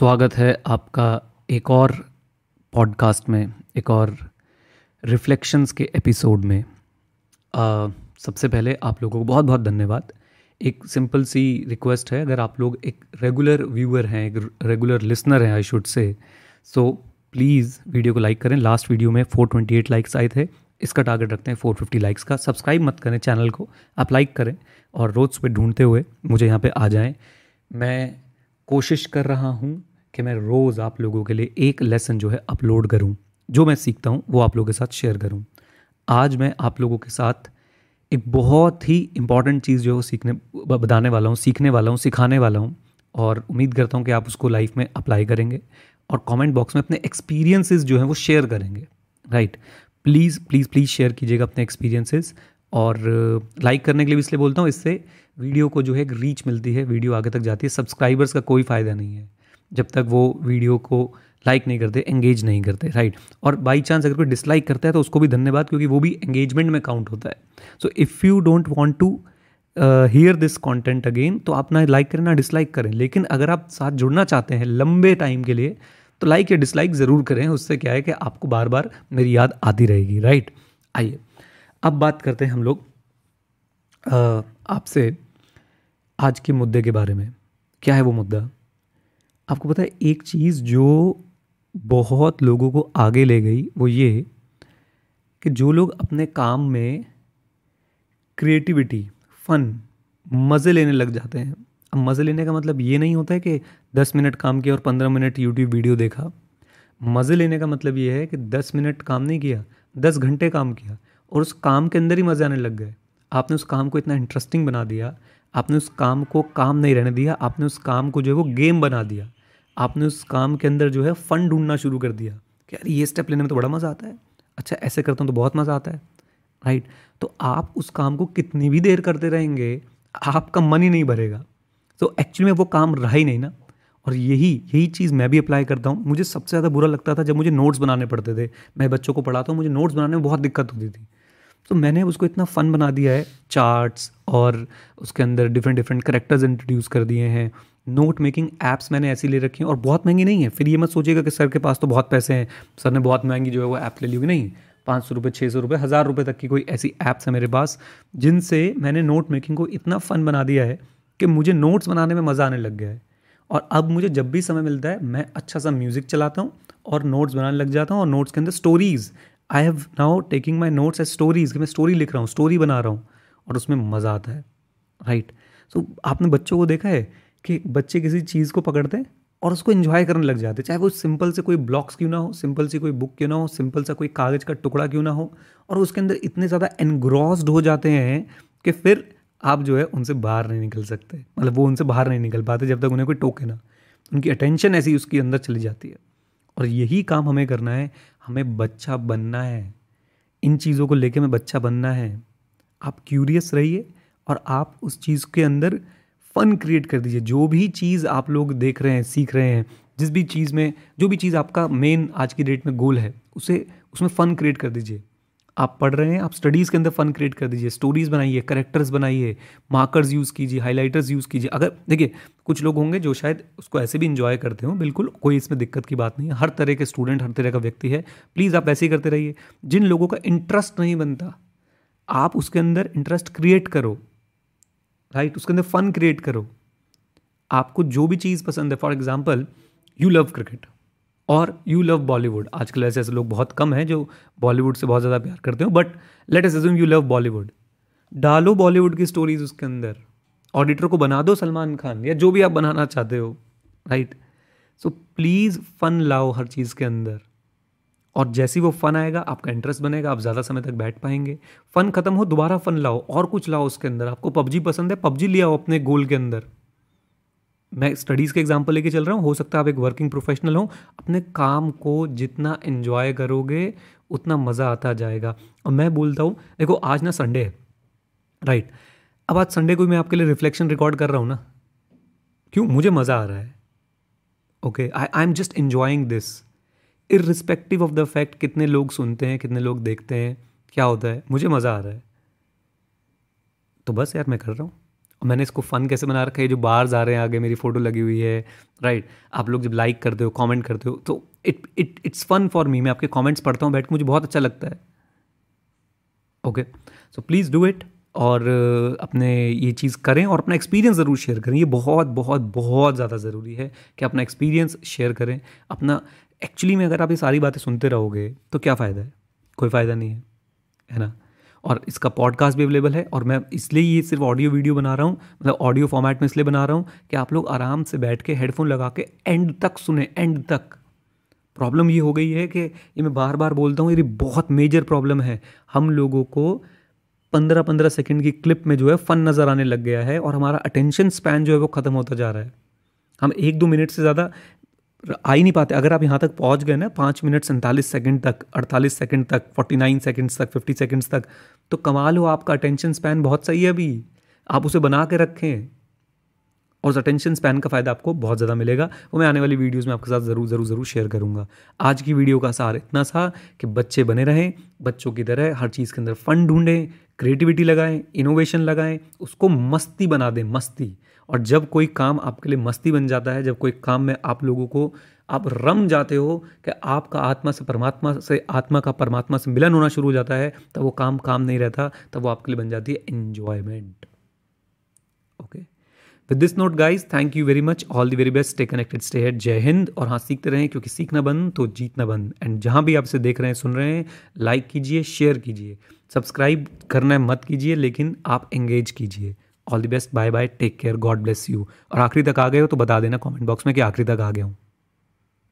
स्वागत है आपका एक और पॉडकास्ट में एक और रिफ्लेक्शंस के एपिसोड में। आ, सबसे पहले आप लोगों को बहुत बहुत धन्यवाद। एक सिंपल सी रिक्वेस्ट है अगर आप लोग एक रेगुलर व्यूअर हैं एक रेगुलर लिसनर हैं I should say so please video को लाइक करें। लास्ट वीडियो में 428 लाइक्स आए थे इसका टारगेट रखते हैं 450 लाइक्स का। सब्सक्राइब मत करें चैनल को आप लाइक करें और रोज़ सुबह ढूंढते हुए मुझे यहाँ पे आ जाएँ। मैं कोशिश कर रहा हूँ कि मैं रोज़ आप लोगों के लिए एक लेसन जो है अपलोड करूँ। जो मैं सीखता हूँ, वो आप लोगों के साथ शेयर करूँ। आज मैं आप लोगों के साथ एक बहुत ही इंपॉर्टेंट चीज़ जो है वो सीखने बताने वाला हूँ, सीखने वाला हूँ, सिखाने वाला हूँ और उम्मीद करता हूँ कि आप उसको लाइफ में अप्लाई करेंगे और कमेंट बॉक्स में अपने एक्सपीरियंसेस जो हैं वो शेयर करेंगे। Right please please please share कीजिएगा अपने एक्सपीरियंसेस और लाइक करने के लिए भी इसलिए बोलता हूँ, इससे वीडियो को जो है एक रीच मिलती है वीडियो आगे तक जाती है सब्सक्राइबर्स का कोई फ़ायदा नहीं है। जब तक वो वीडियो को लाइक नहीं करते एंगेज नहीं करते राइट और बाई चांस अगर कोई डिसलाइक करता है तो उसको भी धन्यवाद, क्योंकि वो भी एंगेजमेंट में काउंट होता है। So if you don't want to hear this content again तो आप ना लाइक करें, ना डिसलाइक करें। लेकिन अगर आप साथ जुड़ना चाहते हैं लंबे टाइम के लिए तो लाइक या डिसलाइक ज़रूर करें। उससे क्या है कि आपको बार बार मेरी याद आती रहेगी राइट आइए, अब बात करते हैं हम लोग आपसे आज के मुद्दे के बारे में। क्या है वो मुद्दा? आपको पता है, एक चीज़ जो बहुत लोगों को आगे ले गई वो ये कि जो लोग अपने काम में क्रिएटिविटी फन मज़े लेने लग जाते हैं। अब मज़े लेने का मतलब ये नहीं होता है कि दस मिनट काम किया और पंद्रह मिनट यूट्यूब वीडियो देखा। मज़े लेने का मतलब ये है कि दस मिनट काम नहीं किया, दस घंटे काम किया और उस काम के अंदर ही मज़े आने लग गए। आपने उस काम को इतना इंटरेस्टिंग बना दिया, आपने उस काम को काम नहीं रहने दिया, आपने उस काम को जो है वो गेम बना दिया। आपने उस काम के अंदर जो है फ़न ढूंढना शुरू कर दिया कि यार, ये स्टेप लेने में तो बड़ा मज़ा आता है। अच्छा ऐसे करता हूँ तो बहुत मज़ा आता है। राइट तो आप उस काम को कितनी भी देर करते रहेंगे, आपका मन ही नहीं भरेगा। तो एक्चुअली में वो काम रहा ही नहीं ना। और यही यही चीज़ मैं भी अप्लाई करता हूँ। मुझे सबसे ज़्यादा बुरा लगता था जब मुझे नोट्स बनाने पड़ते थे। मैं बच्चों को पढ़ाता हूँ, मुझे नोट्स बनाने में बहुत दिक्कत होती थी। तो मैंने उसको इतना फ़न बना दिया है। चार्ट्स और उसके अंदर डिफरेंट डिफरेंट करेक्टर्स इंट्रोड्यूस कर दिए हैं। नोट मेकिंग ऐप्स मैंने ऐसी ले रखी हैं और बहुत महँगी नहीं है। फिर ये मत सोचिएगा कि सर के पास तो बहुत पैसे हैं। सर ने बहुत महँगी जो है वो ऐप ले ली होगी। नहीं पाँच सौ रुपये छः सौ रुपये हज़ार रुपये तक की कोई ऐसी ऐप्स है मेरे पास जिनसे मैंने नोट मेकिंग को इतना फ़न बना दिया है कि मुझे नोट्स बनाने में मज़ा आने लग गया है। और अब मुझे जब भी समय मिलता है मैं अच्छा सा म्यूज़िक चलाता हूँ और नोट्स बनाने लग जाता हूँ और नोट्स के अंदर stories I have now taking my notes as stories कि मैं स्टोरी लिख रहा हूँ स्टोरी बना रहा हूँ और उसमें मज़ा आता है। राइट सो so, आपने बच्चों को देखा है? कि बच्चे किसी चीज़ को पकड़ते हैं और उसको इन्जॉय करने लग जाते चाहे वो सिंपल से कोई ब्लॉक्स क्यों ना हो सिंपल सी कोई बुक क्यों ना हो सिंपल सा कोई कागज़ का टुकड़ा क्यों ना हो और उसके अंदर इतने ज़्यादा एनग्रॉस्ड हो जाते हैं कि फिर आप जो है उनसे बाहर नहीं निकल सकते। मतलब वो उनसे बाहर नहीं निकल पाते जब तक उन्हें कोई टोके ना। उनकी अटेंशन ऐसी उसके अंदर चली जाती है। और यही काम हमें करना है, हमें बच्चा बनना है। इन चीज़ों को लेके हमें बच्चा बनना है। आप क्यूरियस रहिए और आप उस चीज़ के अंदर फ़न क्रिएट कर दीजिए। जो भी चीज़ आप लोग देख रहे हैं, सीख रहे हैं, जिस भी चीज़ में, जो भी चीज़ आपका मेन आज की डेट में गोल है, उसे, उसमें फ़न क्रिएट कर दीजिए। आप पढ़ रहे हैं, आप स्टडीज़ के अंदर फ़न क्रिएट कर दीजिए। स्टोरीज़ बनाइए करेक्टर्स बनाइए मार्कर्स यूज़ कीजिए हाईलाइटर्स यूज़ कीजिए। अगर, देखिए, कुछ लोग होंगे जो शायद उसको ऐसे भी इंजॉय करते हो, बिल्कुल, कोई इसमें दिक्कत की बात नहीं है। हर तरह के स्टूडेंट हर तरह का व्यक्ति है। प्लीज़ आप ऐसे ही करते रहिए। जिन लोगों का इंटरेस्ट नहीं बनता, आप उसके अंदर इंटरेस्ट क्रिएट करो। राइट? उसके अंदर फ़न क्रिएट करो। आपको जो भी चीज़ पसंद है for example you love cricket और यू लव बॉलीवुड आजकल ऐसे ऐसे लोग बहुत कम हैं जो बॉलीवुड से बहुत ज़्यादा प्यार करते हो but let's assume you love Bollywood डालो बॉलीवुड की स्टोरीज उसके अंदर। ऑडिटर को बना दो सलमान खान या जो भी आप बनाना चाहते हो राइट सो प्लीज़ फन लाओ हर चीज़ के अंदर। और जैसी वो फ़न आएगा, आपका इंटरेस्ट बनेगा, आप ज़्यादा समय तक बैठ पाएँगे। फ़न ख़त्म हो, दोबारा फ़न लाओ, और कुछ लाओ उसके अंदर। आपको पबजी पसंद है, पबजी ले आओ अपने गोल के अंदर। मैं स्टडीज़ के एग्ज़ाम्पल लेके चल रहा हूँ, हो सकता है आप एक वर्किंग प्रोफेशनल हो, अपने काम को जितना इन्जॉय करोगे, उतना मज़ा आता जाएगा। और मैं बोलता हूँ, देखो, आज ना संडे है राइट अब आज संडे को मैं आपके लिए रिफ्लेक्शन रिकॉर्ड कर रहा हूँ ना। क्यों? मुझे मज़ा आ रहा है। Okay I I am just enjoying this irrespective of the fact कितने लोग सुनते हैं, कितने लोग देखते हैं, क्या होता है, मुझे मज़ा आ रहा है। तो बस यार मैं कर रहा हूँ। और मैंने इसको फ़न कैसे बना रखा है? जो बाहर आ रहे हैं आगे, मेरी फ़ोटो लगी हुई है राइट आप लोग जब लाइक करते हो कमेंट करते हो तो it it it's fun for me मैं आपके कमेंट्स पढ़ता हूँ, बैठ के मुझे बहुत अच्छा लगता है। Okay so please do it और अपने ये चीज़ करें और अपना एक्सपीरियंस ज़रूर शेयर करें। ये बहुत बहुत बहुत ज़्यादा ज़रूरी है कि अपना एक्सपीरियंस शेयर करें। अपना एक्चुअली में अगर आप ये सारी बातें सुनते रहोगे तो क्या फ़ायदा है? कोई फ़ायदा नहीं है है ना? और इसका पॉडकास्ट भी अवेलेबल है, और मैं इसलिए ये सिर्फ़ ऑडियो वीडियो बना रहा हूँ मतलब ऑडियो फॉर्मेट में इसलिए बना रहा हूँ कि आप लोग आराम से बैठ के हेडफोन लगा के एंड तक सुने एंड तक। प्रॉब्लम ये हो गई है कि ये मैं बार बार बोलता हूँ, ये बहुत मेजर प्रॉब्लम है। हम लोगों को पंद्रह पंद्रह सेकेंड की क्लिप में जो है फ़न नज़र आने लग गया है, और हमारा अटेंशन स्पैन जो है वो ख़त्म होता जा रहा है। हम एक दो मिनट से ज़्यादा आ ही नहीं पाते। अगर आप यहाँ तक पहुँच गए ना, पाँच मिनट सैंतालीस सेकंड तक, अड़तालीस सेकंड तक, फोर्टी नाइन सेकेंड्स तक, फिफ्टी सेकेंड्स तक तो कमाल हो आपका। अटेंशन स्पैन बहुत सही है अभी। आप उसे बना के रखें और उस अटेंशन स्पैन का फ़ायदा आपको बहुत ज़्यादा मिलेगा। वो मैं आने वाली वीडियोज़ में आपके साथ ज़रूर ज़रूर ज़रूर शेयर करूँगा। आज की वीडियो का सार इतना सा कि बच्चे बने रहें, बच्चों की तरह हर चीज़ के अंदर फ़ंड ढूंढें क्रिएटिविटी लगाएँ, इनोवेशन लगाएँ, उसको मस्ती बना दें, मस्ती। और जब कोई काम आपके लिए मस्ती बन जाता है, जब कोई काम में आप लोगों को, आप रम जाते हो कि आपका आत्मा से परमात्मा से, आत्मा का परमात्मा से मिलन होना शुरू हो जाता है, तब वो काम काम नहीं रहता, तब वो आपके लिए बन जाती है enjoyment okay with this note guys thank you very much all the very best stay connected stay hate Jai Hind और हाँ सीखते रहें, क्योंकि सीखना बंद तो जीतना बंद। एंड जहाँ भी आप इसे देख रहे हैं, सुन रहे हैं लाइक कीजिए शेयर कीजिए। सब्सक्राइब करना है मत कीजिए, लेकिन आप एंगेज कीजिए। All the best bye bye take care God bless you और आखिरी तक आ गए हो तो बता देना कॉमेंट बॉक्स में कि आखिरी तक आ गया हूँ।